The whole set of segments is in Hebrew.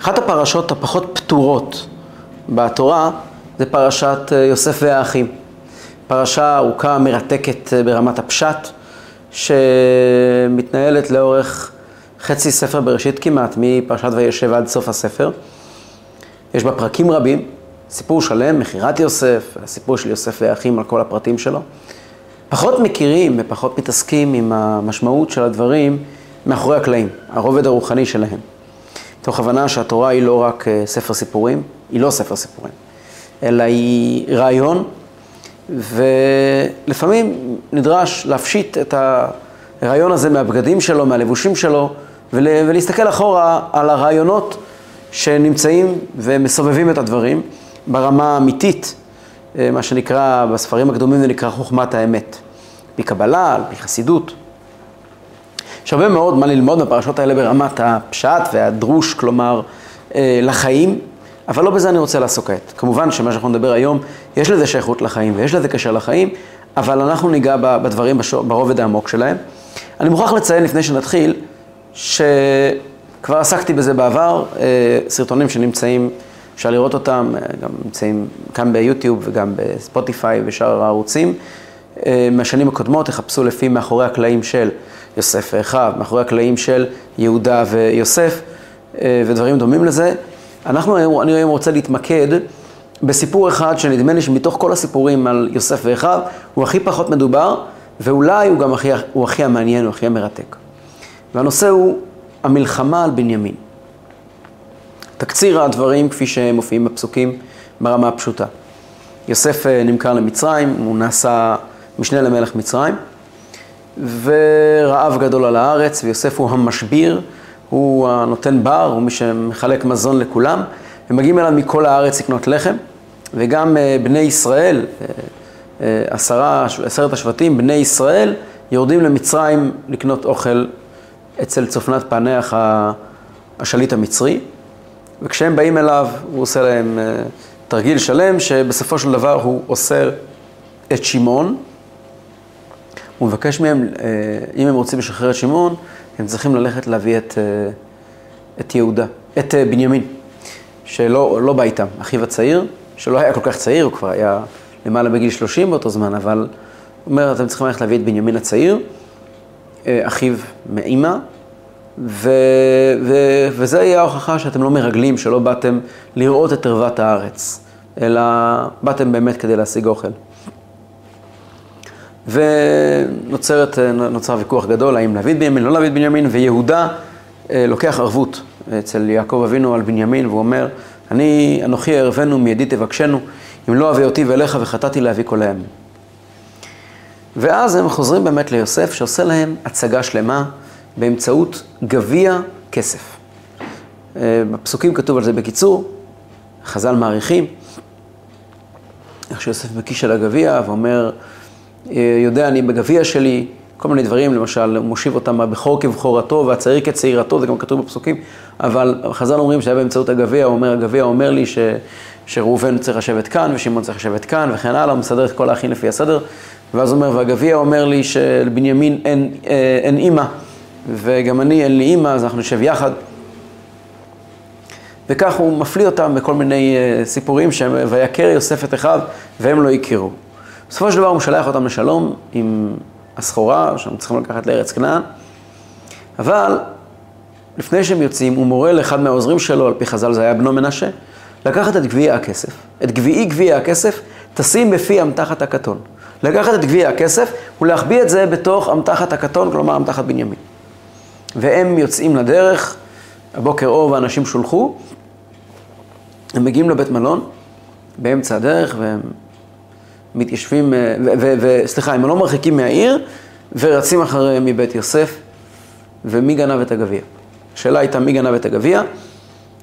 אחת הפרשות הפחות פתורות בתורה זה פרשת אה, יוסף והאחים. פרשה ארוכה, מרתקת אה, ברמת הפשט, שמתנהלת לאורך חצי ספר בראשית כמעט, מפרשת וישב עד סוף הספר. יש בה פרקים רבים, סיפור שלם, מכירת יוסף, הסיפור של יוסף והאחים על כל הפרטים שלו. פחות מכירים ופחות מתעסקים עם המשמעות של הדברים מאחורי הקלעים, הרובד הרוחני שלהם. מתוך הבנה שהתורה היא לא רק אה, ספר סיפורים, היא לא ספר סיפורים, אלא היא רעיון, ולפעמים נדרש להפשיט את הרעיון הזה מהבגדים שלו, מהלבושים שלו, ולהסתכל אחורה על הרעיונות שנמצאים ומסובבים את הדברים ברמה האמיתית, אה, מה שנקרא, בספרים הקדומים זה נקרא חוכמת האמת, מקבלה, על פי חסידות. יש הרבה מאוד מה ללמוד בפרשות האלה ברמת הפשט והדרוש, כלומר, אה, לחיים, אבל לא בזה אני רוצה לעסוק כעת. כמובן שמה שאנחנו נדבר היום, יש לזה שייכות לחיים ויש לזה קשר לחיים, אבל אנחנו ניגע בדברים ברובד העמוק שלהם. אני מוכרח לציין לפני שנתחיל, שכבר עסקתי בזה בעבר, אה, סרטונים שנמצאים, אפשר לראות אותם, אה, גם נמצאים כאן ביוטיוב וגם בספוטיפיי ושאר הערוצים. מהשנים הקודמות, תחפשו לפי מאחורי הקלעים של יוסף ואחיו, מאחורי הקלעים של יהודה ויוסף אה, ודברים דומים לזה. אנחנו, אני היום רוצה להתמקד בסיפור אחד שנדמה לי שמתוך כל הסיפורים על יוסף ואחיו הוא הכי פחות מדובר ואולי הוא גם הכי, הוא הכי המעניין, הוא הכי המרתק. והנושא הוא המלחמה על בנימין. תקציר הדברים כפי שהם מופיעים בפסוקים ברמה הפשוטה. יוסף אה, נמכר למצרים, הוא נעשה משנה למלך מצרים. ורעב גדול על הארץ, ויוסף הוא המשביר, הוא הנותן בר, הוא מי שמחלק מזון לכולם, ומגיעים אליו מכל הארץ לקנות לחם, וגם אה, בני ישראל, אה, אה, עשרה, עשרת השבטים, בני ישראל, יורדים למצרים לקנות אוכל אצל צופנת פענח השליט המצרי, וכשהם באים אליו, הוא עושה להם תרגיל שלם, שבסופו של דבר הוא אוסר את שמעון, הוא מבקש מהם, אה, אם הם רוצים לשחרר את שמעון, הם צריכים ללכת להביא את, אה, את יהודה, את אה, בנימין, שלא לא בא איתם, אחיו הצעיר, שלא היה כל כך צעיר, הוא כבר היה למעלה בגיל 30 באותו זמן, אבל הוא אומר, אתם צריכים ללכת להביא את בנימין הצעיר, אחיו מאימא, ו, ו, וזה יהיה ההוכחה שאתם לא מרגלים, שלא באתם לראות את ערוות הארץ, אלא באתם באמת כדי להשיג אוכל. ונוצר ויכוח גדול האם להביא את בנימין, לא להביא את בנימין, ויהודה אה, לוקח ערבות אצל יעקב אבינו על בנימין, והוא אומר, אני, אנוכי אערבנו מידי תבקשנו, אם לא אביא אותי ואליך וחטאתי להביא כל הימים. ואז הם חוזרים באמת ליוסף, שעושה להם הצגה שלמה באמצעות גביע כסף. אה, בפסוקים כתוב על זה בקיצור, חז"ל מעריכים, איך שיוסף מקיש על הגביע ואומר, אה, יודע אני בגביע שלי, כל מיני דברים, למשל, הוא מושיב אותם הבכור כבכורתו והצעיר כצעירתו, זה גם כתוב בפסוקים, אבל חז"ל אומרים שהיה באמצעות הגביע, הוא אומר, הגביע אומר לי ש, שראובן צריך לשבת כאן ושמעון צריך לשבת כאן וכן הלאה, הוא מסדר את כל האחים לפי הסדר, ואז אומר, והגביע אומר לי שלבנימין אין, אה, אין אימא, וגם אני אין לי אימא, אז אנחנו נשב יחד. וכך הוא מפליא אותם בכל מיני אה, סיפורים שהם, ויכר יוסף את אחיו והם לא הכירו. בסופו של דבר הוא משלח אותם לשלום עם הסחורה שהם צריכים לקחת לארץ כנען, אבל לפני שהם יוצאים, הוא מורה לאחד מהעוזרים שלו, על פי חז"ל זה היה בנו מנשה, לקחת את גביע הכסף, את גביעי גביע הכסף, תשים בפי אמתחת הכתון. לקחת את גביע הכסף ולהחביא את זה בתוך אמתחת הכתון, כלומר אמתחת בנימין. והם יוצאים לדרך, הבוקר אור ואנשים שולחו, הם מגיעים לבית מלון, באמצע הדרך, והם מתיישבים, אה, וסליחה, הם לא מרחיקים מהעיר, ורצים אחריהם מבית יוסף, ומי גנב את הגביע? השאלה הייתה מי גנב את הגביע,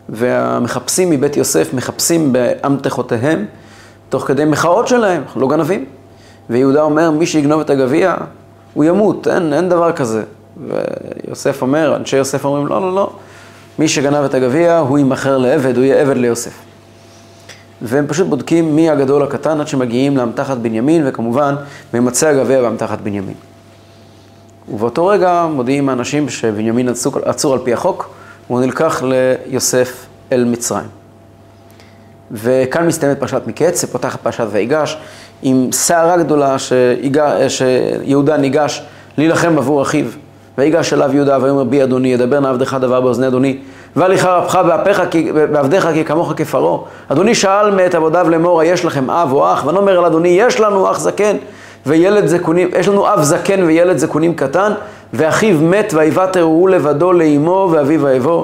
והמחפשים מבית יוסף מחפשים באמתחותיהם, תוך כדי מחאות שלהם, לא גנבים. ויהודה אומר, מי שיגנוב את הגביע, הוא ימות, אין, אין דבר כזה. ויוסף אומר, אנשי יוסף אומרים, לא, לא, לא, מי שגנב את הגביע, הוא יימכר לעבד, הוא יהיה עבד ליוסף. והם פשוט בודקים מי הגדול הקטן עד שמגיעים לאמתחת בנימין, וכמובן ממצה הגביע באמתחת בנימין. ובאותו רגע מודיעים האנשים שבנימין עצור, עצור על פי החוק, והוא נלקח ליוסף אל מצרים. וכאן מסתיימת פרשת מקץ, שפותחת פרשת ויגש, עם סערה גדולה שיגע, שיהודה ניגש להילחם עבור אחיו. ויגש אליו יהודה ויאמר בי אדוני, ידבר נא עבדך דבר באוזני אדוני. והליכה רבך ועבדיך כי כמוך כפרעה. אדוני שאל מאת עבודיו לאמור, יש לכם אב או אח? ונאמר אל אדוני, יש לנו אח זקן וילד זקונים, יש לנו אב זקן וילד זקונים קטן, ואחיו מת ויבטר הוא לבדו לאמו ואביו ויבוא.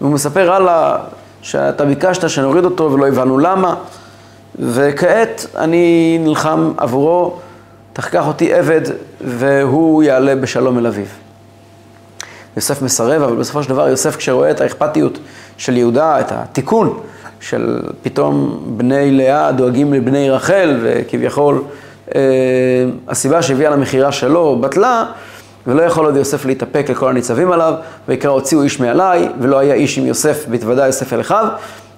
והוא מספר הלאה שאתה ביקשת שנוריד אותו ולא הבנו למה, וכעת אני נלחם עבורו, תחקח אותי עבד והוא יעלה בשלום אל אביו. יוסף מסרב, אבל בסופו של דבר יוסף כשרואה את האכפתיות של יהודה, את התיקון של פתאום בני לאה דואגים לבני רחל, וכביכול אה, הסיבה שהביאה למכירה שלו בטלה, ולא יכול עוד יוסף להתאפק לכל הניצבים עליו, ויקרא הוציאו איש מעליי, ולא היה איש עם יוסף, בהתוודע יוסף אל אחיו,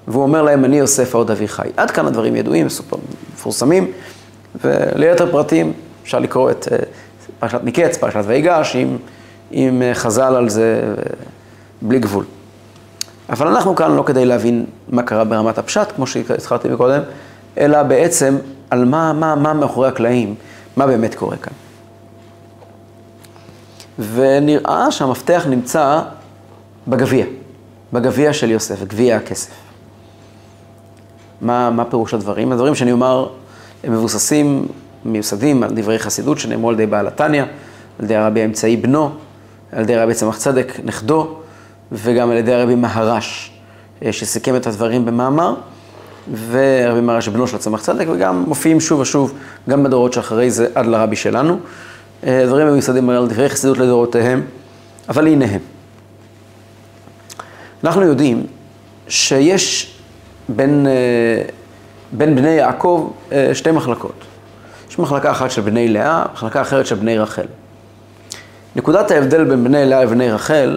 והוא אומר להם, אני יוסף העוד אבי חי. עד כאן הדברים ידועים, מפורסמים, וליתר פרטים אפשר לקרוא את אה, פרשת מקץ, פרשת ויגש, עם, עם אה, חז"ל על זה בלי גבול. אבל אנחנו כאן לא כדי להבין מה קרה ברמת הפשט, כמו שהזכרתי מקודם, אלא בעצם על מה, מה, מה מאחורי הקלעים, מה באמת קורה כאן. ונראה שהמפתח נמצא בגביע, בגביע של יוסף, גביע הכסף. מה, מה פירוש הדברים? הדברים שאני אומר הם מבוססים, מיוסדים על דברי חסידות שנאמרו על ידי בעל התניא, על ידי הרבי האמצעי בנו, על ידי הרבי צמח צדק נכדו, וגם על ידי הרבי מהרש, אה, שסיכם את הדברים במאמר, והרבי מהרש בנו של צמח צדק, וגם מופיעים שוב ושוב, גם בדורות שאחרי זה עד לרבי שלנו. אה, דברים מיוסדים על דברי חסידות לדורותיהם, אבל הנה הם. אנחנו יודעים שיש בין, אה, בין בני יעקב שתי מחלקות. יש מחלקה אחת של בני לאה, מחלקה אחרת של בני רחל. נקודת ההבדל בין בני לאה לבני רחל,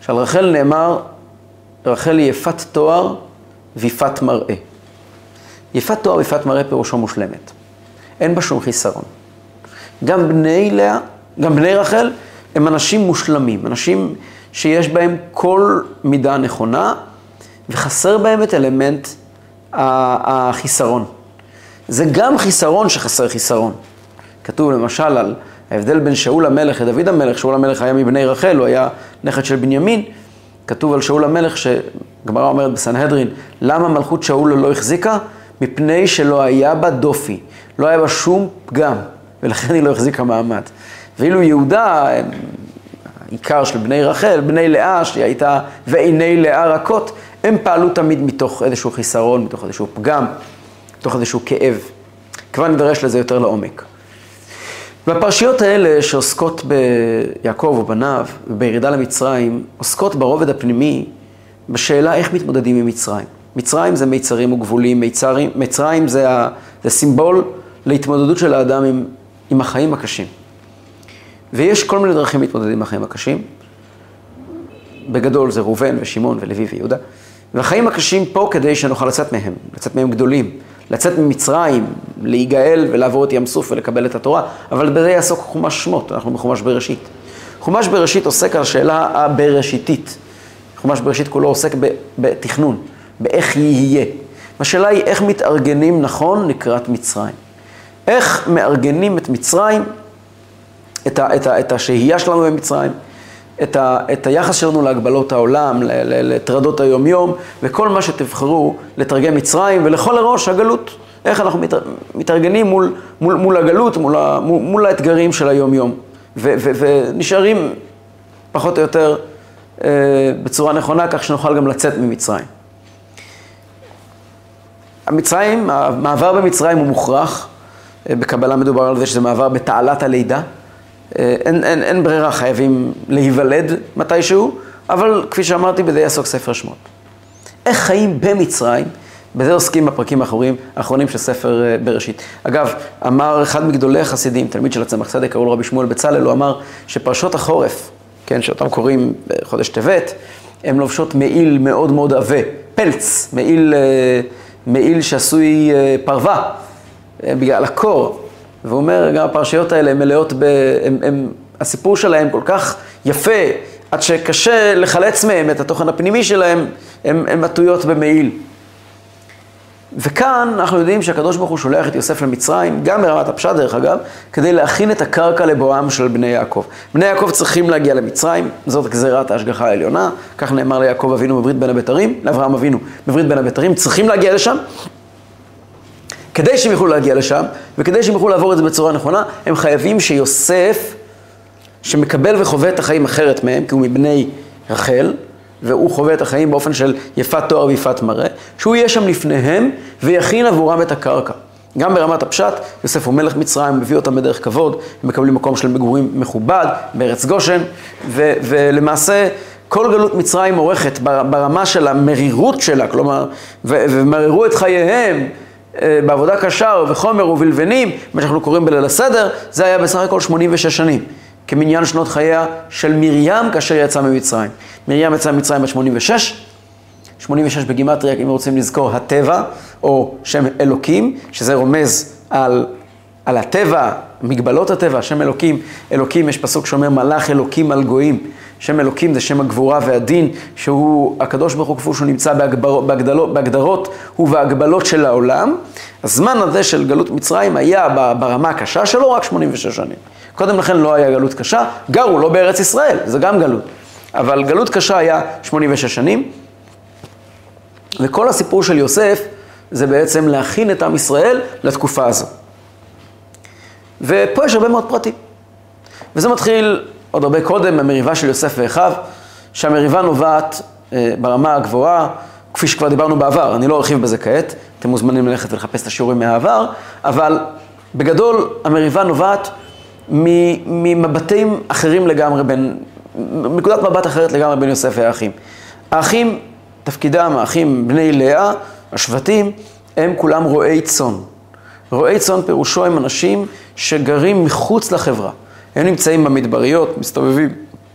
שעל רחל נאמר, רחל היא יפת תואר ויפת מראה. יפת תואר ויפת מראה פירושו מושלמת. אין בה שום חיסרון. גם בני לאה, גם בני רחל, הם אנשים מושלמים, אנשים שיש בהם כל מידה נכונה, וחסר בהם את אלמנט החיסרון. זה גם חיסרון שחסר חיסרון. כתוב למשל על ההבדל בין שאול המלך לדוד המלך, שאול המלך היה מבני רחל, הוא היה נכד של בנימין. כתוב על שאול המלך, שגמרא אומרת בסנהדרין, למה מלכות שאול לא החזיקה? מפני שלא היה בה דופי, לא היה בה שום פגם. ולכן היא לא החזיקה מעמד. ואילו יהודה, העיקר של בני רחל, בני לאה, שהיא הייתה ועיני לאה רכות, הם פעלו תמיד מתוך איזשהו חיסרון, מתוך איזשהו פגם, מתוך איזשהו כאב. כבר נדרש לזה יותר לעומק. והפרשיות האלה שעוסקות ביעקב ובניו ובירידה למצרים, עוסקות ברובד הפנימי בשאלה איך מתמודדים עם מצרים. מצרים זה מיצרים וגבולים, מיצרים, מצרים זה, ה, זה סימבול להתמודדות של האדם עם עם החיים הקשים. ויש כל מיני דרכים להתמודד עם החיים הקשים. בגדול זה ראובן ושמעון ולוי ויהודה. והחיים הקשים פה כדי שנוכל לצאת מהם, לצאת מהם גדולים, לצאת ממצרים, להיגאל ולעבור את ים סוף ולקבל את התורה, אבל בזה יעסוק חומש שמות, אנחנו בחומש בראשית. חומש בראשית עוסק על השאלה הבראשיתית. חומש בראשית כולו עוסק בתכנון, באיך יהיה. השאלה היא איך מתארגנים נכון לקראת מצרים. איך מארגנים את מצרים, את, ה, את, ה, את השהייה שלנו במצרים, את, ה, את היחס שלנו להגבלות העולם, לטרדות היומיום, וכל מה שתבחרו לתרגם מצרים, ולכל הראש הגלות. איך אנחנו מת, מתארגנים מול, מול, מול הגלות, מול, ה, מול, מול האתגרים של היומיום, ו, ו, ונשארים פחות או יותר אה, בצורה נכונה, כך שנוכל גם לצאת ממצרים. המצרים, המעבר במצרים הוא מוכרח, אה, בקבלה מדובר על זה שזה מעבר בתעלת הלידה. אה, אין, אין, אין ברירה, חייבים להיוולד מתישהו, אבל כפי שאמרתי, בזה יעסוק ספר שמות. איך חיים במצרים? בזה עוסקים בפרקים האחרונים, האחרונים של ספר אה, בראשית. אגב, אמר אחד מגדולי החסידים, תלמיד של הצמח צדק, קראו לו רבי שמואל בצלאל, הוא אמר שפרשות החורף, כן, שאותם קוראים בחודש טבת, הן לובשות מעיל מאוד מאוד עבה, פלץ, מעיל, מעיל שעשוי פרווה. בגלל הקור. והוא אומר, גם הפרשיות האלה הן מלאות ב... הם, הם, הסיפור שלהם כל כך יפה, עד שקשה לחלץ מהם את התוכן הפנימי שלהם, הן עטויות במעיל. וכאן אנחנו יודעים שהקדוש ברוך הוא שולח את יוסף למצרים, גם ברמת הפשט דרך אגב, כדי להכין את הקרקע לבואם של בני יעקב. בני יעקב צריכים להגיע למצרים, זאת גזירת ההשגחה העליונה, כך נאמר ליעקב אבינו בברית בין הבתרים, לאברהם אבינו בברית בין הבתרים, צריכים להגיע לשם. כדי שהם יוכלו להגיע לשם, וכדי שהם יוכלו לעבור את זה בצורה נכונה, הם חייבים שיוסף, שמקבל וחווה את החיים אחרת מהם, כי הוא מבני רחל, והוא חווה את החיים באופן של יפת תואר ויפת מראה, שהוא יהיה שם לפניהם ויכין עבורם את הקרקע. גם ברמת הפשט, יוסף הוא מלך מצרים, מביא אותם בדרך כבוד, הם מקבלים מקום של מגורים מכובד בארץ גושן, ו- ולמעשה כל גלות מצרים עורכת ברמה של המרירות שלה, כלומר, ו- ומררו את חייהם בעבודה קשה ובחומר ובלבנים, מה שאנחנו קוראים בליל הסדר, זה היה בסך הכל 86 שנים. כמניין שנות חייה של מרים כאשר היא יצאה ממצרים. מרים יצאה ממצרים בת 86, 86 בגימטריה, אם רוצים לזכור, הטבע, או שם אלוקים, שזה רומז על, על הטבע, מגבלות הטבע, שם אלוקים. אלוקים, יש פסוק שאומר מלאך אלוקים על גויים. שם אלוקים זה שם הגבורה והדין, שהוא, הקדוש ברוך הוא כפי שהוא נמצא בהגבר, בהגדלות, בהגדרות ובהגבלות של העולם. הזמן הזה של גלות מצרים היה ברמה הקשה שלו רק 86 שנים. קודם לכן לא היה גלות קשה, גרו לא בארץ ישראל, זה גם גלות. אבל גלות קשה היה 86 שנים, וכל הסיפור של יוסף זה בעצם להכין את עם ישראל לתקופה הזו. ופה יש הרבה מאוד פרטים. וזה מתחיל עוד הרבה קודם במריבה של יוסף ואחיו, שהמריבה נובעת אה, ברמה הגבוהה, כפי שכבר דיברנו בעבר, אני לא ארחיב בזה כעת, אתם מוזמנים ללכת ולחפש את השיעורים מהעבר, אבל בגדול המריבה נובעת ממבטים אחרים לגמרי בין, מנקודת מבט אחרת לגמרי בין יוסף והאחים. האחים, תפקידם, האחים בני לאה, השבטים, הם כולם רועי צאן. רועי צאן פירושו הם אנשים שגרים מחוץ לחברה. הם נמצאים במדבריות, מסתובבים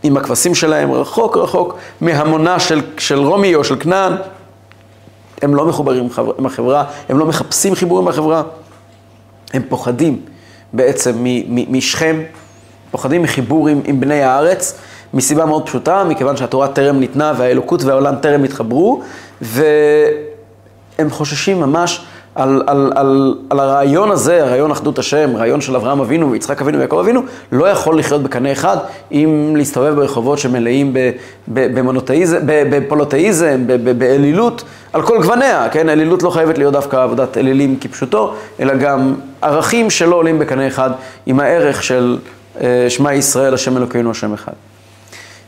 עם הכבשים שלהם רחוק רחוק מהמונה של, של רומי או של כנען. הם לא מחוברים עם החברה, הם לא מחפשים חיבור עם החברה, הם פוחדים. בעצם משכם, פוחדים מחיבור עם, עם בני הארץ, מסיבה מאוד פשוטה, מכיוון שהתורה טרם ניתנה והאלוקות והעולם טרם התחברו, והם חוששים ממש על, על, על, על הרעיון הזה, הרעיון אחדות השם, רעיון של אברהם אבינו ויצחק אבינו ויעקב אבינו, לא יכול לחיות בקנה אחד אם להסתובב ברחובות שמלאים בפולותאיזם, באלילות, על כל גווניה, כן? אלילות לא חייבת להיות דווקא עבודת אלילים כפשוטו, אלא גם ערכים שלא עולים בקנה אחד עם הערך של אה, שמע ישראל, השם אלוקינו, השם אחד.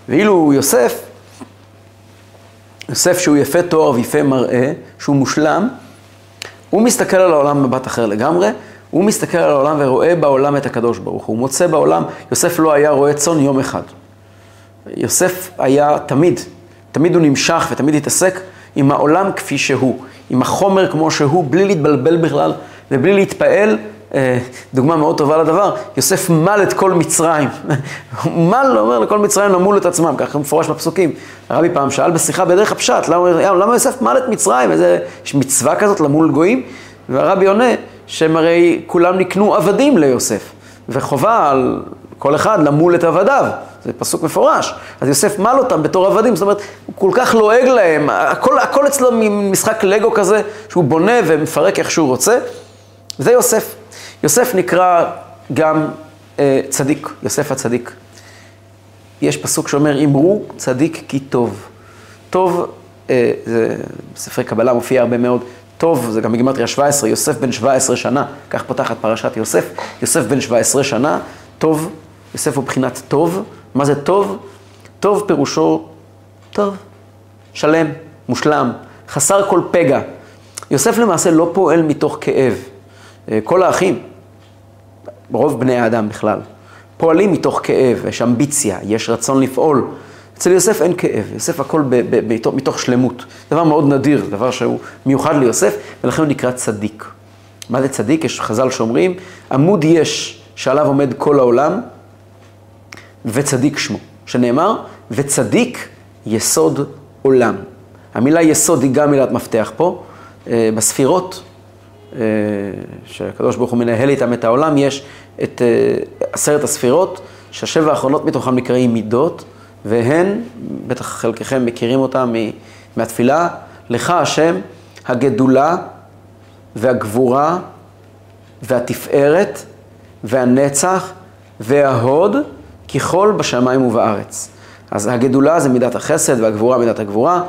ואילו יוסף, יוסף שהוא יפה תואר ויפה מראה, שהוא מושלם, הוא מסתכל על העולם במבט אחר לגמרי, הוא מסתכל על העולם ורואה בעולם את הקדוש ברוך הוא. הוא מוצא בעולם, יוסף לא היה רואה צאן יום אחד. יוסף היה תמיד, תמיד הוא נמשך ותמיד התעסק עם העולם כפי שהוא, עם החומר כמו שהוא, בלי להתבלבל בכלל ובלי להתפעל. אה, דוגמה מאוד טובה לדבר, יוסף מל את כל מצרים. מל, אומר לכל מצרים למול את עצמם, ככה מפורש בפסוקים. הרבי פעם שאל בשיחה בדרך הפשט, למה, למה יוסף מל את מצרים? איזה, יש מצווה כזאת למול גויים? והרבי עונה שהם הרי כולם נקנו עבדים ליוסף, וחובה על כל אחד למול את עבדיו. זה פסוק מפורש. אז יוסף מל אותם בתור עבדים, זאת אומרת, הוא כל כך לועג להם, הכל, הכל אצלו משחק לגו כזה, שהוא בונה ומפרק איך שהוא רוצה. זה יוסף. יוסף נקרא גם אה, צדיק, יוסף הצדיק. יש פסוק שאומר, אמרו צדיק כי טוב. טוב, אה, זה בספרי קבלה מופיע הרבה מאוד. טוב, זה גם בגימטריה 17, יוסף בן 17 שנה, כך פותחת פרשת יוסף. יוסף בן 17 שנה, טוב, יוסף הוא בחינת טוב. מה זה טוב? טוב פירושו טוב, שלם, מושלם, חסר כל פגע. יוסף למעשה לא פועל מתוך כאב. אה, כל האחים, רוב בני האדם בכלל, פועלים מתוך כאב, יש אמביציה, יש רצון לפעול. אצל יוסף אין כאב, יוסף הכל ב- ב- ב- מתוך שלמות. דבר מאוד נדיר, דבר שהוא מיוחד ליוסף, ולכן הוא נקרא צדיק. מה זה צדיק? יש חז"ל שאומרים, עמוד יש שעליו עומד כל העולם, וצדיק שמו, שנאמר, וצדיק יסוד עולם. המילה יסוד היא גם מילת מפתח פה. אה, בספירות, שהקדוש ברוך הוא מנהל איתם את העולם, יש את אה, עשרת הספירות, שהשבע האחרונות מתוכם נקראים מידות, והן, בטח חלקכם מכירים אותם מהתפילה, לך השם הגדולה והגבורה והתפארת והנצח וההוד ככל בשמיים ובארץ. אז הגדולה זה מידת החסד והגבורה מידת הגבורה,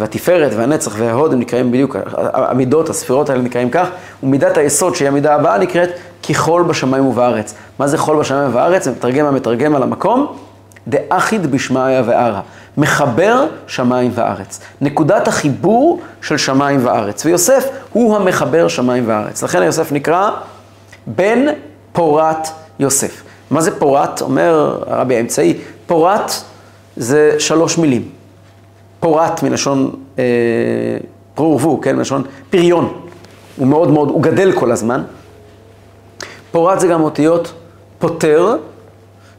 והתפארת והנצח וההוד הם נקראים בדיוק, המידות, הספירות האלה נקראים כך, ומידת היסוד שהיא המידה הבאה נקראת ככל בשמיים ובארץ. מה זה חול בשמיים ובארץ? מתרגם המתרגם על המקום, דאחיד בשמיא וערה. מחבר שמיים וארץ. נקודת החיבור של שמיים וארץ. ויוסף הוא המחבר שמיים וארץ. לכן יוסף נקרא בן פורת יוסף. מה זה פורת? אומר הרבי האמצעי, פורת זה שלוש מילים. פורת מלשון אה, פרו ורבו, כן, מלשון פריון. הוא מאוד מאוד, הוא גדל כל הזמן. פורת זה גם אותיות פוטר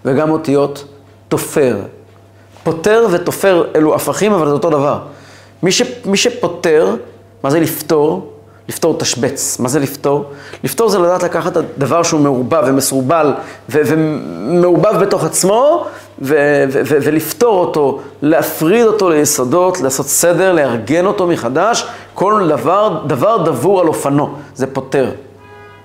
וגם אותיות תופר. פוטר ותופר אלו הפכים, אבל זה אותו דבר. מי, ש, מי שפוטר, מה זה לפתור? לפתור תשבץ. מה זה לפתור? לפתור זה לדעת לקחת את הדבר שהוא מעורבב ומסורבל ומעורבב בתוך עצמו ולפתור אותו, להפריד אותו ליסודות, לעשות סדר, לארגן אותו מחדש. כל דבר, דבר דבור על אופנו, זה פוטר.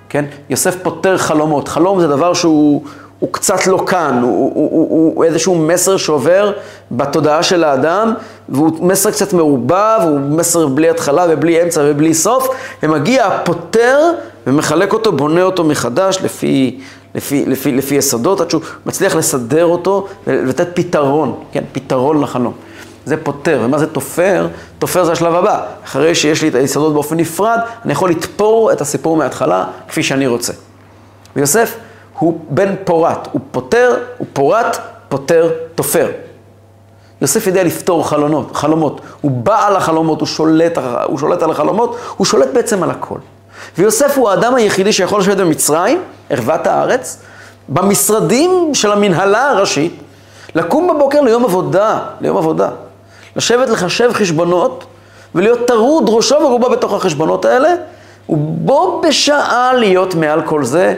כן? יוסף פותר חלומות. חלום זה דבר שהוא הוא קצת לא כאן, הוא, הוא, הוא, הוא איזשהו מסר שעובר בתודעה של האדם, והוא מסר קצת מעובב, הוא מסר בלי התחלה ובלי אמצע ובלי סוף, ומגיע הפותר ומחלק אותו, בונה אותו מחדש לפי, לפי, לפי, לפי יסודות, עד שהוא מצליח לסדר אותו ולתת פתרון, כן, פתרון לחלום. זה פותר. ומה זה תופר? תופר זה השלב הבא. אחרי שיש לי את היסודות באופן נפרד, אני יכול לתפור את הסיפור מההתחלה כפי שאני רוצה. ויוסף הוא בן פורת, הוא פותר, הוא פורת, פותר, תופר. יוסף יודע לפתור חלונות, חלומות, הוא בעל החלומות, הוא שולט, הוא שולט על החלומות, הוא שולט בעצם על הכל. ויוסף הוא האדם היחידי שיכול לשבת במצרים, ערוות הארץ, במשרדים של המנהלה הראשית, לקום בבוקר ליום עבודה, ליום עבודה. לשבת לחשב חשבונות ולהיות טרוד ראשו ורובו בתוך החשבונות האלה, ובו בשעה להיות מעל כל זה,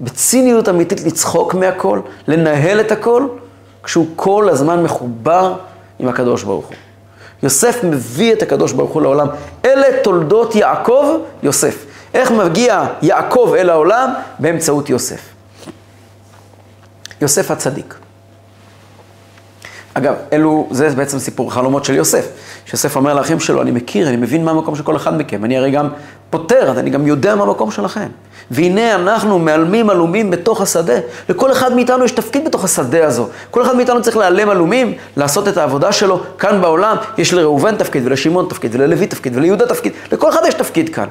בציניות אמיתית לצחוק מהכל, לנהל את הכל, כשהוא כל הזמן מחובר עם הקדוש ברוך הוא. יוסף מביא את הקדוש ברוך הוא לעולם. אלה תולדות יעקב, יוסף. איך מגיע יעקב אל העולם? באמצעות יוסף. יוסף הצדיק. אגב, אלו, זה בעצם סיפור חלומות של יוסף. שיוסף אומר לאחים שלו, אני מכיר, אני מבין מה המקום של כל אחד מכם, אני הרי גם פותר, אני גם יודע מה המקום שלכם. והנה אנחנו מעלמים עלומים בתוך השדה. לכל אחד מאיתנו יש תפקיד בתוך השדה הזו. כל אחד מאיתנו צריך להעלם עלומים, לעשות את העבודה שלו כאן בעולם. יש לראובן תפקיד, ולשמעון תפקיד, וללוי תפקיד, וליהודה תפקיד. לכל אחד יש תפקיד כאן.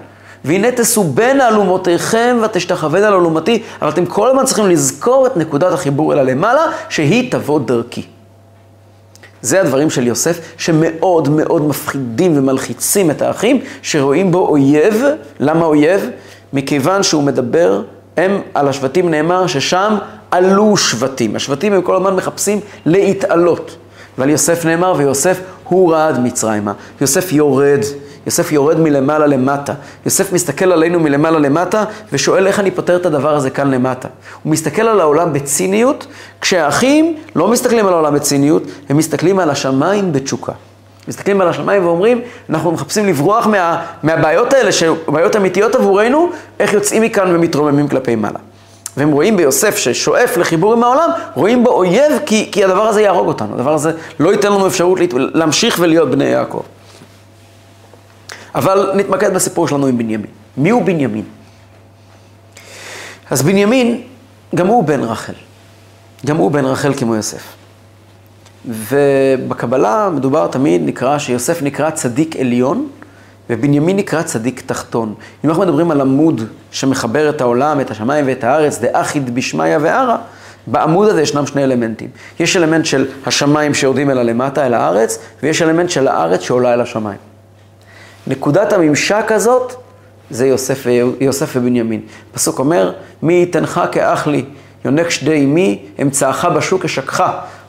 והנה בין אלומותיכם ותשתחוון על אלומתי, אבל אתם כל הזמן צריכים לזכור את נקודת החיבור אל הלמעלה, שהיא תבוא דרכי. זה הדברים של יוסף, שמאוד מאוד מפחידים ומלחיצים את האחים, שרואים בו אויב. למה אויב? מכיוון שהוא מדבר, הם, על השבטים נאמר ששם עלו שבטים. השבטים הם כל הזמן מחפשים להתעלות. ועל יוסף נאמר, ויוסף הוא רעד מצרימה. יוסף יורד, יוסף יורד מלמעלה למטה. יוסף מסתכל עלינו מלמעלה למטה ושואל איך אני פותר את הדבר הזה כאן למטה. הוא מסתכל על העולם בציניות, כשהאחים לא מסתכלים על העולם בציניות, הם מסתכלים על השמיים בתשוקה. מסתכלים על השמיים ואומרים, אנחנו מחפשים לברוח מה, מהבעיות האלה, שבעיות אמיתיות עבורנו, איך יוצאים מכאן ומתרוממים כלפי מעלה. והם רואים ביוסף ששואף לחיבור עם העולם, רואים בו אויב כי, כי הדבר הזה יהרוג אותנו, הדבר הזה לא ייתן לנו אפשרות להמשיך ולהיות בני יעקב. אבל נתמקד בסיפור שלנו עם בנימין. מי הוא בנימין? אז בנימין, גם הוא בן רחל. גם הוא בן רחל כמו יוסף. ובקבלה מדובר תמיד, נקרא, שיוסף נקרא צדיק עליון, ובנימין נקרא צדיק תחתון. אם אנחנו מדברים על עמוד שמחבר את העולם, את השמיים ואת הארץ, דאחיד בשמיא וערה, בעמוד הזה ישנם שני אלמנטים. יש אלמנט של השמיים שיורדים אל הלמטה, אל הארץ, ויש אלמנט של הארץ שעולה אל השמיים. נקודת הממשק הזאת זה יוסף, יוסף ובנימין. פסוק אומר, מי יתנך כאח לי, יונק שדי אמי, אמצעך בשוק אשקך.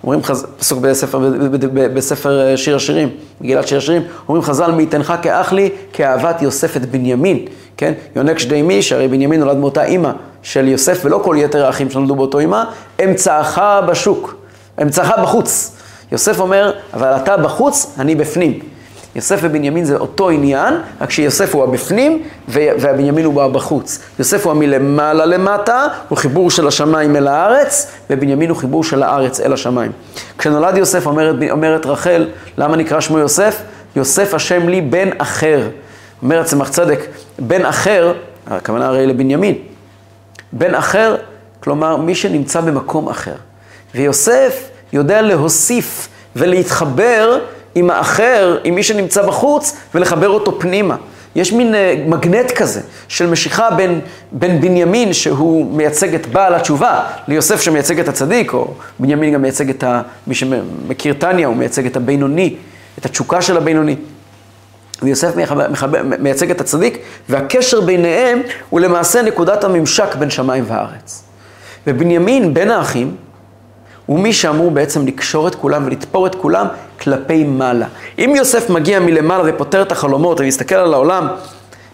אומרים חז... פסוק בספר, בספר שיר השירים, מגילת שיר השירים, אומרים חז"ל, מי יתנך כאח לי, כאהבת יוסף את בנימין, כן? יונק שדי אמי, שהרי בנימין נולד מאותה אימא של יוסף, ולא כל יתר האחים שנולדו באותו אימא, אמצעך בשוק, אמצעך בחוץ. יוסף אומר, אבל אתה בחוץ, אני בפנים. יוסף ובנימין זה אותו עניין, רק שיוסף הוא הבפנים והבנימין הוא בחוץ. יוסף הוא המלמעלה למטה, הוא חיבור של השמיים אל הארץ, ובנימין הוא חיבור של הארץ אל השמיים. כשנולד יוסף, אומרת, אומרת רחל, למה נקרא שמו יוסף? יוסף השם לי בן אחר. אומרת צמח צדק, בן אחר, הכוונה הרי לבנימין. בן אחר, כלומר מי שנמצא במקום אחר. ויוסף יודע להוסיף ולהתחבר עם האחר, עם מי שנמצא בחוץ, ולחבר אותו פנימה. יש מין uh, מגנט כזה של משיכה בין, בין בנימין, שהוא מייצג את בעל התשובה, ליוסף שמייצג את הצדיק, או בנימין גם מייצג את ה... מי שמכיר טניה, הוא מייצג את הבינוני, את התשוקה של הבינוני. ויוסף מחבר, מחבר, מייצג את הצדיק, והקשר ביניהם הוא למעשה נקודת הממשק בין שמיים וארץ. ובנימין, בין האחים, הוא מי שאמור בעצם לקשור את כולם ולתפור את כולם כלפי מעלה. אם יוסף מגיע מלמעלה ופותר את החלומות ומסתכל על העולם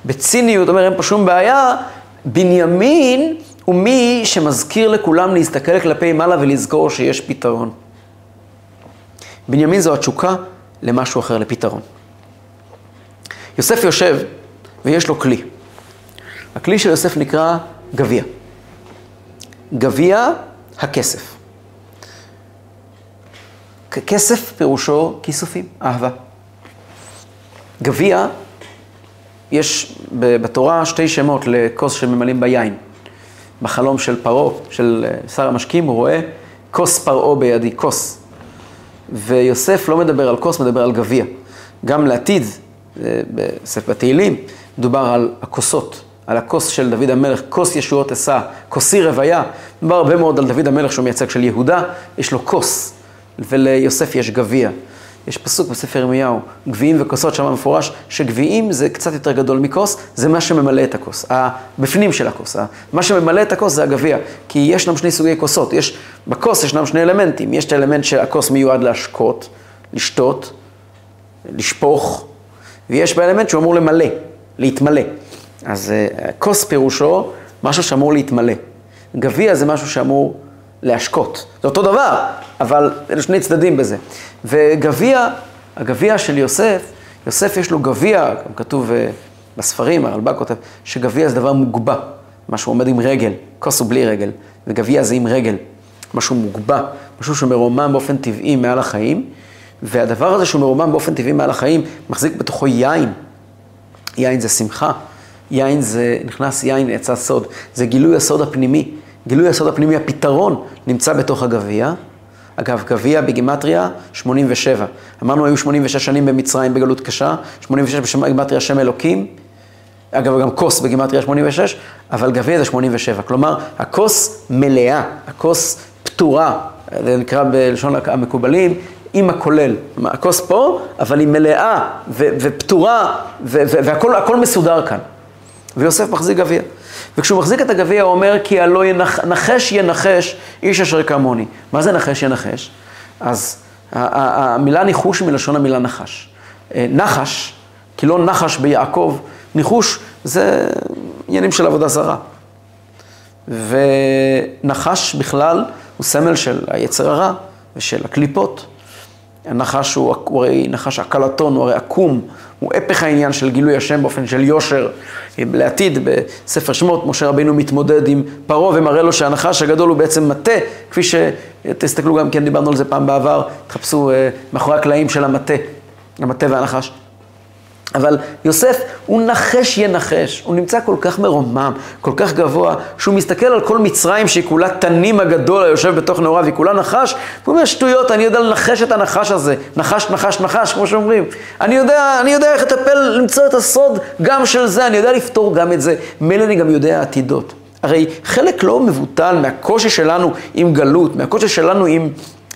בציניות, אומר אין פה שום בעיה, בנימין הוא מי שמזכיר לכולם להסתכל כלפי מעלה ולזכור שיש פתרון. בנימין זו התשוקה למשהו אחר, לפתרון. יוסף יושב ויש לו כלי. הכלי של יוסף נקרא גביע. גביע הכסף. כסף פירושו כיסופים, אהבה. גביע, יש בתורה שתי שמות לכוס שממלאים ביין. בחלום של פרעה, של אה, שר המשקים, הוא רואה כוס פרעה בידי, כוס. ויוסף לא מדבר על כוס, מדבר על גביע. גם לעתיד, אה, בספר התהילים, מדובר על הכוסות, על הכוס של דוד המלך, כוס ישועות אשא, כוסי רוויה. מדובר הרבה מאוד על דוד המלך שהוא מייצג של יהודה, יש לו כוס. וליוסף יש גביע. יש פסוק בספר ירמיהו, גביעים וכוסות, שם מפורש שגביעים זה קצת יותר גדול מכוס, זה מה שממלא את הכוס, הבפנים של הכוס. מה שממלא את הכוס זה הגביע, כי ישנם שני סוגי כוסות, יש, בכוס ישנם שני אלמנטים, יש את האלמנט שהכוס מיועד להשקות, לשתות, לשפוך, ויש באלמנט שהוא אמור למלא, להתמלא. אז אה, כוס פירושו משהו שאמור להתמלא. גביע זה משהו שאמור להשקות. זה אותו דבר, אבל אלה שני צדדים בזה. וגביע, הגביע של יוסף, יוסף יש לו גביע, גם כתוב אה, בספרים, הרלב"ג כותב, שגביע זה דבר מוגבע, משהו עומד עם רגל, כוס הוא בלי רגל, וגביע זה עם רגל, משהו מוגבע, משהו שמרומם באופן טבעי מעל החיים, והדבר הזה שהוא מרומם באופן טבעי מעל החיים, מחזיק בתוכו יין. יין זה שמחה, יין זה, נכנס יין לעצה סוד, זה גילוי הסוד הפנימי. גילוי הסוד הפנימי, הפתרון, נמצא בתוך הגביע. אגב, גביע בגימטריה 87. אמרנו, היו 86 שנים במצרים בגלות קשה, 86 בגימטריה שם אלוקים. אגב, גם כוס בגימטריה 86, אבל גביע זה 87. כלומר, הכוס מלאה, הכוס פתורה, זה נקרא בלשון המקובלים, עם הכולל. הכוס פה, אבל היא מלאה ופתורה, והכל מסודר כאן. ויוסף מחזיק גביע. וכשהוא מחזיק את הגביע הוא אומר, כי הלא ינחש ינחש איש אשר כמוני. מה זה נחש ינחש? אז המילה ניחוש מלשון המילה נחש. אה, נחש, כי לא נחש ביעקב, ניחוש זה עניינים של עבודה זרה. ונחש בכלל הוא סמל של היצר הרע ושל הקליפות. הנחש הוא, הוא הרי נחש הקלטון, הוא הרי עקום, הוא הפך העניין של גילוי השם באופן של יושר. לעתיד, בספר שמות, משה רבינו מתמודד עם פרעה ומראה לו שהנחש הגדול הוא בעצם מטה, כפי שתסתכלו גם כן, דיברנו על זה פעם בעבר, תחפשו אה, מאחורי הקלעים של המטה, המטה והנחש. אבל יוסף, הוא נחש ינחש, הוא נמצא כל כך מרומם, כל כך גבוה, שהוא מסתכל על כל מצרים שהיא כולה תנים הגדול היושב בתוך נעוריו, היא כולה נחש, והוא אומר, שטויות, אני יודע לנחש את הנחש הזה, נחש, נחש, נחש, כמו שאומרים. אני יודע, אני יודע איך לטפל, למצוא את הסוד גם של זה, אני יודע לפתור גם את זה. מילא אני גם יודע עתידות. הרי חלק לא מבוטל מהקושי שלנו עם גלות, מהקושי שלנו עם,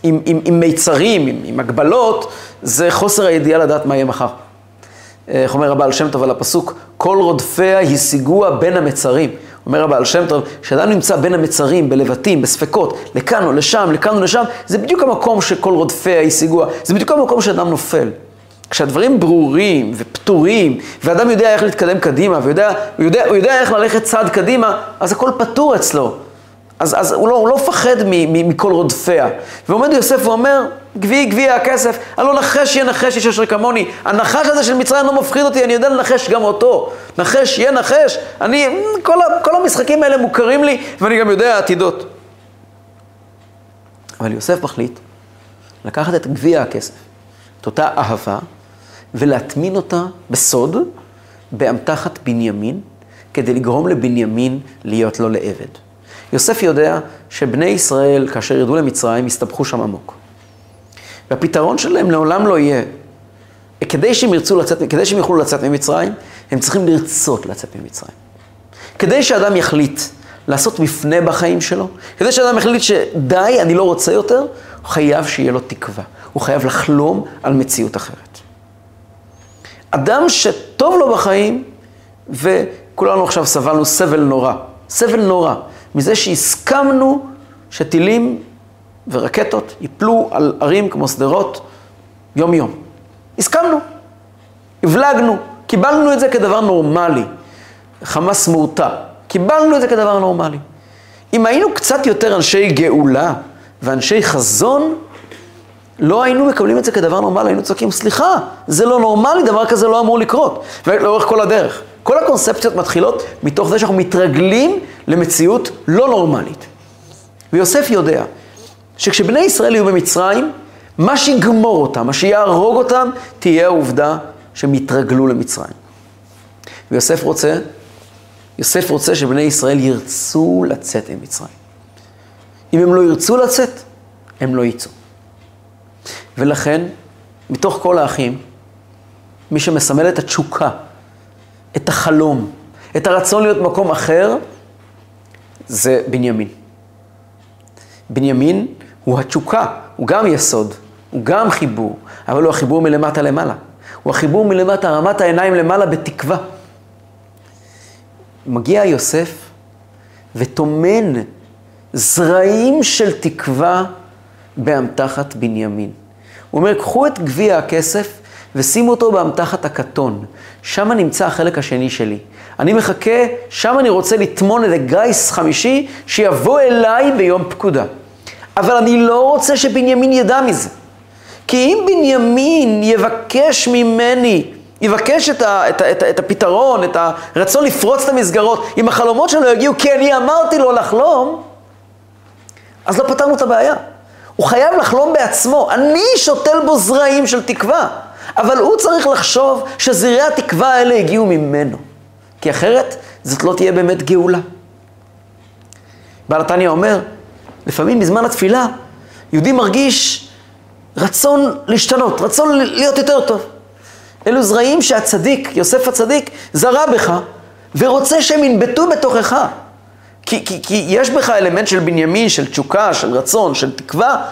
עם, עם, עם מיצרים, עם, עם הגבלות, זה חוסר הידיעה לדעת מה יהיה מחר. איך אומר הבעל שם טוב על הפסוק, כל רודפיה השיגוה בין המצרים. אומר הבעל שם טוב, כשאדם נמצא בין המצרים, בלבטים, בספקות, לכאן או לשם, לכאן או לשם, זה בדיוק המקום שכל רודפיה השיגוה, זה בדיוק המקום שאדם נופל. כשהדברים ברורים ופתורים, ואדם יודע איך להתקדם קדימה, ויודע, הוא יודע, הוא יודע איך ללכת צעד קדימה, אז הכל פתור אצלו. אז, אז הוא, לא, הוא לא מפחד מכל רודפיה. ועומד יוסף ואומר, גביעי גביעי הכסף, הלא נחש יהיה נחש איש אשר כמוני. הנחש הזה של מצרים לא מפחיד אותי, אני יודע לנחש גם אותו. נחש יהיה נחש. אני, כל, כל המשחקים האלה מוכרים לי, ואני גם יודע העתידות. אבל יוסף מחליט לקחת את גביע הכסף, את אותה אהבה, ולהטמין אותה בסוד, באמתחת בנימין, כדי לגרום לבנימין להיות לו לעבד. יוסף יודע שבני ישראל, כאשר ירדו למצרים, הסתבכו שם עמוק. והפתרון שלהם לעולם לא יהיה, כדי שהם ירצו לצאת, כדי שהם יוכלו לצאת ממצרים, הם צריכים לרצות לצאת ממצרים. כדי שאדם יחליט לעשות מפנה בחיים שלו, כדי שאדם יחליט שדי, אני לא רוצה יותר, הוא חייב שיהיה לו תקווה. הוא חייב לחלום על מציאות אחרת. אדם שטוב לו בחיים, וכולנו עכשיו סבלנו סבל נורא, סבל נורא, מזה שהסכמנו שטילים ורקטות ייפלו על ערים כמו שדרות יום-יום. הסכמנו, הבלגנו, קיבלנו את זה כדבר נורמלי. חמאס מורתע, קיבלנו את זה כדבר נורמלי. אם היינו קצת יותר אנשי גאולה ואנשי חזון, לא היינו מקבלים את זה כדבר נורמלי, היינו צועקים, סליחה, זה לא נורמלי, דבר כזה לא אמור לקרות. ולאורך כל הדרך. כל הקונספציות מתחילות מתוך זה שאנחנו מתרגלים למציאות לא נורמלית. ויוסף יודע שכשבני ישראל יהיו במצרים, מה שיגמור אותם, מה שיהרוג אותם, תהיה העובדה שהם יתרגלו למצרים. ויוסף רוצה, יוסף רוצה שבני ישראל ירצו לצאת ממצרים. אם הם לא ירצו לצאת, הם לא יצאו. ולכן, מתוך כל האחים, מי שמסמל את התשוקה, את החלום, את הרצון להיות במקום אחר, זה בנימין. בנימין הוא התשוקה, הוא גם יסוד, הוא גם חיבור, אבל הוא החיבור מלמטה למעלה. הוא החיבור מלמטה, רמת העיניים למעלה בתקווה. מגיע יוסף וטומן זרעים של תקווה באמתחת בנימין. הוא אומר, קחו את גביע הכסף ושימו אותו באמתחת הקטון. שם נמצא החלק השני שלי. אני מחכה, שם אני רוצה לטמון איזה גיס חמישי שיבוא אליי ביום פקודה. אבל אני לא רוצה שבנימין ידע מזה. כי אם בנימין יבקש ממני, יבקש את, ה, את, ה, את, ה, את הפתרון, את הרצון לפרוץ את המסגרות, אם החלומות שלו יגיעו כי אני אמרתי לו לחלום, אז לא פתרנו את הבעיה. הוא חייב לחלום בעצמו. אני שותל בו זרעים של תקווה, אבל הוא צריך לחשוב שזרעי התקווה האלה הגיעו ממנו. כי אחרת זאת לא תהיה באמת גאולה. בעל התניא אומר, לפעמים בזמן התפילה, יהודי מרגיש רצון להשתנות, רצון להיות יותר טוב. אלו זרעים שהצדיק, יוסף הצדיק, זרע בך, ורוצה שהם ינבטו בתוכך. כי, כי, כי יש בך אלמנט של בנימין, של תשוקה, של רצון, של תקווה,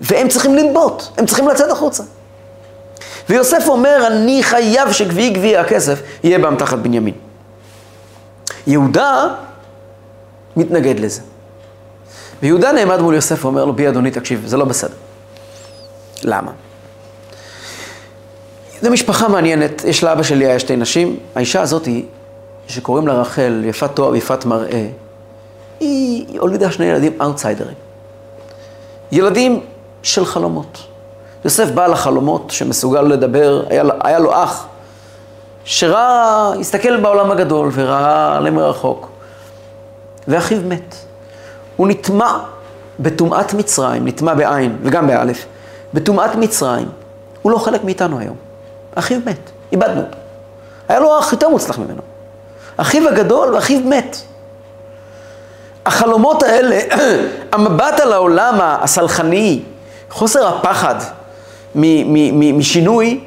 והם צריכים לנבוט, הם צריכים לצאת החוצה. ויוסף אומר, אני חייב שגביעי גביעי הכסף יהיה באמתחת בנימין. יהודה מתנגד לזה. ויהודה נעמד מול יוסף ואומר לו, בי אדוני, תקשיב, זה לא בסדר. למה? זו משפחה מעניינת, יש לאבא שלי היה שתי נשים, האישה הזאתי, שקוראים לה רחל, יפת תואר ויפת מראה, היא הולידה שני ילדים אאוטסיידרים. ילדים של חלומות. יוסף בא לחלומות, שמסוגל לדבר, היה, היה לו אח, שראה, הסתכל בעולם הגדול וראה למרחוק, ואחיו מת. הוא נטמע בטומאת מצרים, נטמע בעין וגם באלף, בטומאת מצרים. הוא לא חלק מאיתנו היום. אחיו מת, איבדנו אותו. היה לו אח יותר מוצלח ממנו. אחיו הגדול ואחיו מת. החלומות האלה, המבט על העולם הסלחני, חוסר הפחד משינוי,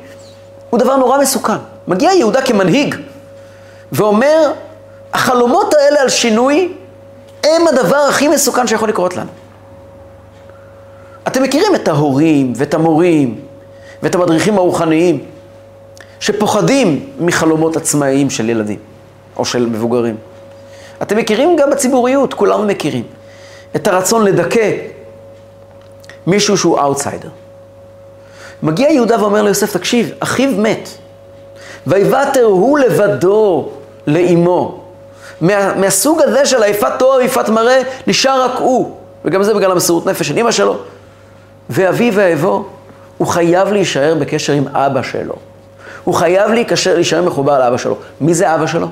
הוא דבר נורא מסוכן. מגיע יהודה כמנהיג ואומר, החלומות האלה על שינוי הם הדבר הכי מסוכן שיכול לקרות לנו. אתם מכירים את ההורים ואת המורים ואת המדריכים הרוחניים שפוחדים מחלומות עצמאיים של ילדים או של מבוגרים. אתם מכירים גם בציבוריות, כולנו מכירים, את הרצון לדכא מישהו שהוא אאוטסיידר. מגיע יהודה ואומר ליוסף, תקשיב, אחיו מת, ויוותר הוא לבדו לאימו, מה, מהסוג הזה של היפת תואר ויפת מראה, נשאר רק הוא. וגם זה בגלל המסירות נפש של אמא שלו. ואביו ואבו, הוא חייב להישאר בקשר עם אבא שלו. הוא חייב להיקשר, להישאר מחובר לאבא שלו. מי זה אבא שלו?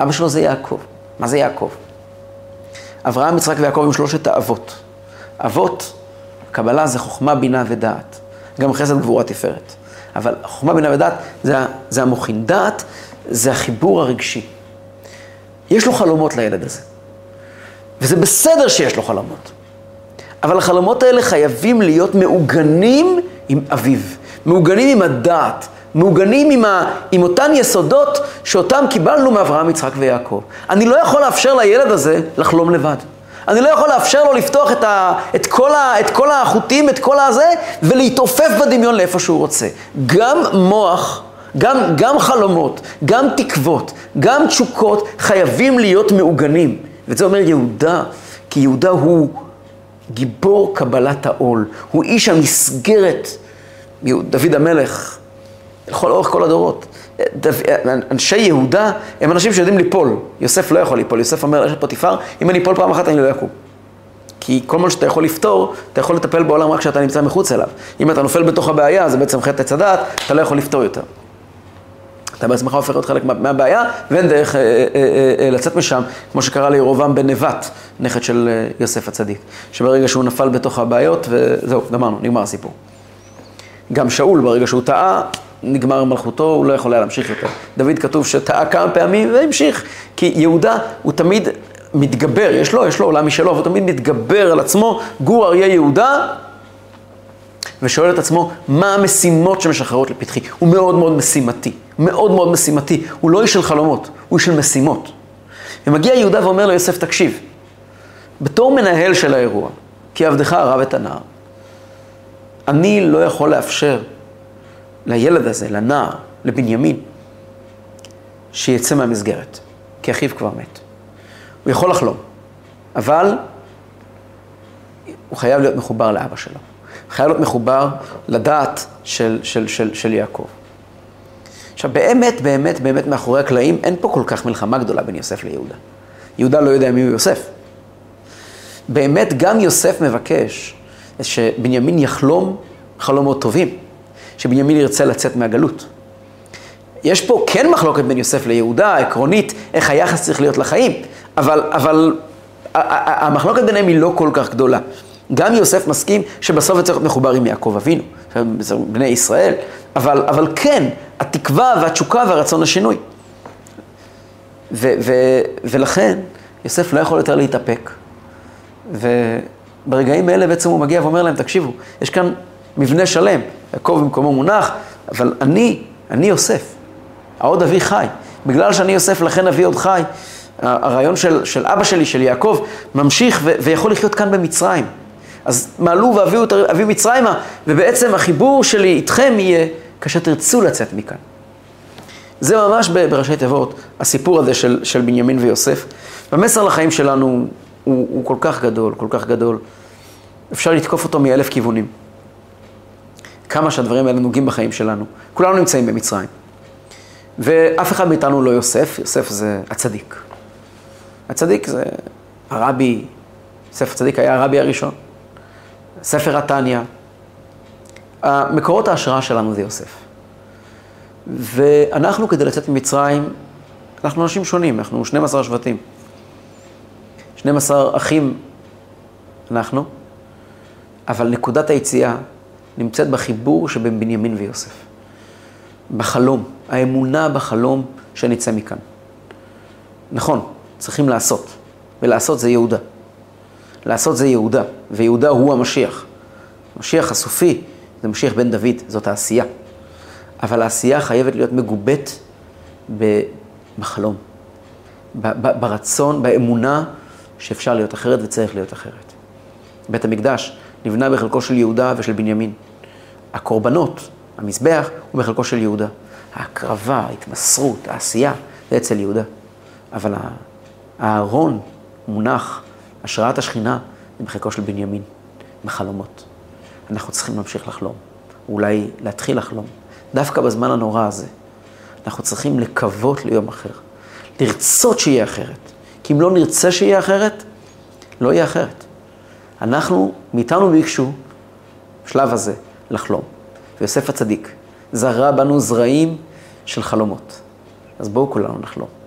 אבא שלו זה יעקב. מה זה יעקב? אברהם, יצחק ויעקב הם שלושת האבות. אבות, קבלה זה חוכמה, בינה ודעת. גם חסד, גבורה, תפארת. אבל חוכמה, בינה ודעת זה, זה המוחין. דעת זה החיבור הרגשי. יש לו חלומות לילד הזה. וזה בסדר שיש לו חלומות. אבל החלומות האלה חייבים להיות מעוגנים עם אביו, מעוגנים עם הדעת, מעוגנים עם, ה, עם אותן יסודות שאותם קיבלנו מאברהם, יצחק ויעקב. אני לא יכול לאפשר לילד הזה לחלום לבד. אני לא יכול לאפשר לו לפתוח את, ה, את, כל, ה, את כל החוטים, את כל הזה, ולהתעופף בדמיון לאיפה שהוא רוצה. גם מוח, גם, גם חלומות, גם תקוות, גם תשוקות, חייבים להיות מעוגנים. וזה אומר יהודה, כי יהודה הוא גיבור קבלת העול, הוא איש המסגרת. דוד המלך, לכל אורך כל הדורות. אנשי יהודה הם אנשים שיודעים ליפול. יוסף לא יכול ליפול, יוסף אומר לאשת פוטיפר, אם אני אפול פעם אחת אני לא אקום. כי כל מה שאתה יכול לפתור, אתה יכול לטפל בעולם רק כשאתה נמצא מחוץ אליו. אם אתה נופל בתוך הבעיה, זה בעצם חטא עץ הדעת, אתה לא יכול לפתור יותר. אתה בעצמך הופך להיות חלק מהבעיה, ואין דרך אה, אה, אה, אה, לצאת משם, כמו שקרה לירובעם בן נבט, נכד של אה, יוסף הצדיק. שברגע שהוא נפל בתוך הבעיות, וזהו, גמרנו, נגמר הסיפור. גם שאול, ברגע שהוא טעה, נגמר מלכותו, הוא לא יכול היה להמשיך יותר. דוד כתוב שטעה כמה פעמים והמשיך, כי יהודה הוא תמיד מתגבר, יש לו, יש לו עולם משלו, והוא תמיד מתגבר על עצמו, גור אריה יהודה, ושואל את עצמו, מה המשימות שמשחררות לפתחי? הוא מאוד מאוד משימתי, מאוד מאוד משימתי. הוא לא איש של חלומות, הוא איש של משימות. ומגיע יהודה ואומר ליוסף, תקשיב, בתור מנהל של האירוע, כי עבדך הרב את הנער, אני לא יכול לאפשר לילד הזה, לנער, לבנימין, שיצא מהמסגרת, כי אחיו כבר מת. הוא יכול לחלום, אבל הוא חייב להיות מחובר לאבא שלו. הוא חייב להיות מחובר לדעת של, של, של, של יעקב. עכשיו, באמת, באמת, באמת, מאחורי הקלעים, אין פה כל כך מלחמה גדולה בין יוסף ליהודה. יהודה לא יודע מי הוא יוסף. באמת, גם יוסף מבקש שבנימין יחלום חלומות טובים. שבנימין ירצה לצאת מהגלות. יש פה כן מחלוקת בין יוסף ליהודה, עקרונית, איך היחס צריך להיות לחיים, אבל, אבל המחלוקת ביניהם היא לא כל כך גדולה. גם יוסף מסכים שבסוף צריך להיות מחובר עם יעקב אבינו, בני ישראל, אבל, אבל כן, התקווה והתשוקה והרצון לשינוי. ו, ו, ולכן יוסף לא יכול יותר להתאפק, וברגעים האלה בעצם הוא מגיע ואומר להם, תקשיבו, יש כאן מבנה שלם, יעקב במקומו מונח, אבל אני, אני יוסף, העוד אבי חי. בגלל שאני יוסף, לכן אבי עוד חי. הרעיון של, של אבא שלי, של יעקב, ממשיך ו, ויכול לחיות כאן במצרים. אז מעלו והביאו את אבי מצרימה, ובעצם החיבור שלי איתכם יהיה כאשר תרצו לצאת מכאן. זה ממש בראשי תיבות, הסיפור הזה של, של בנימין ויוסף. והמסר לחיים שלנו הוא, הוא כל כך גדול, כל כך גדול. אפשר לתקוף אותו מאלף כיוונים. כמה שהדברים האלה נוגעים בחיים שלנו. כולנו נמצאים במצרים. ואף אחד מאיתנו לא יוסף, יוסף זה הצדיק. הצדיק זה הרבי, יוסף הצדיק היה הרבי הראשון. ספר התניא. מקורות ההשראה שלנו זה יוסף. ואנחנו, כדי לצאת ממצרים, אנחנו אנשים שונים, אנחנו 12 שבטים. 12 אחים אנחנו, אבל נקודת היציאה נמצאת בחיבור שבין בנימין ויוסף. בחלום, האמונה בחלום שנצא מכאן. נכון, צריכים לעשות, ולעשות זה יהודה. לעשות זה יהודה, ויהודה הוא המשיח. המשיח הסופי זה משיח בן דוד, זאת העשייה. אבל העשייה חייבת להיות מגובית בחלום, ברצון, באמונה שאפשר להיות אחרת וצריך להיות אחרת. בית המקדש נבנה בחלקו של יהודה ושל בנימין. הקורבנות, המזבח, הוא בחלקו של יהודה. ההקרבה, ההתמסרות, העשייה, זה אצל יהודה. אבל הארון מונח, השראת השכינה, זה בחלקו של בנימין, בחלומות. אנחנו צריכים להמשיך לחלום, אולי להתחיל לחלום. דווקא בזמן הנורא הזה, אנחנו צריכים לקוות ליום אחר. לרצות שיהיה אחרת. כי אם לא נרצה שיהיה אחרת, לא יהיה אחרת. אנחנו, מאיתנו ביקשו, בשלב הזה, לחלום. ויוסף הצדיק זרע בנו זרעים של חלומות. אז בואו כולנו נחלום.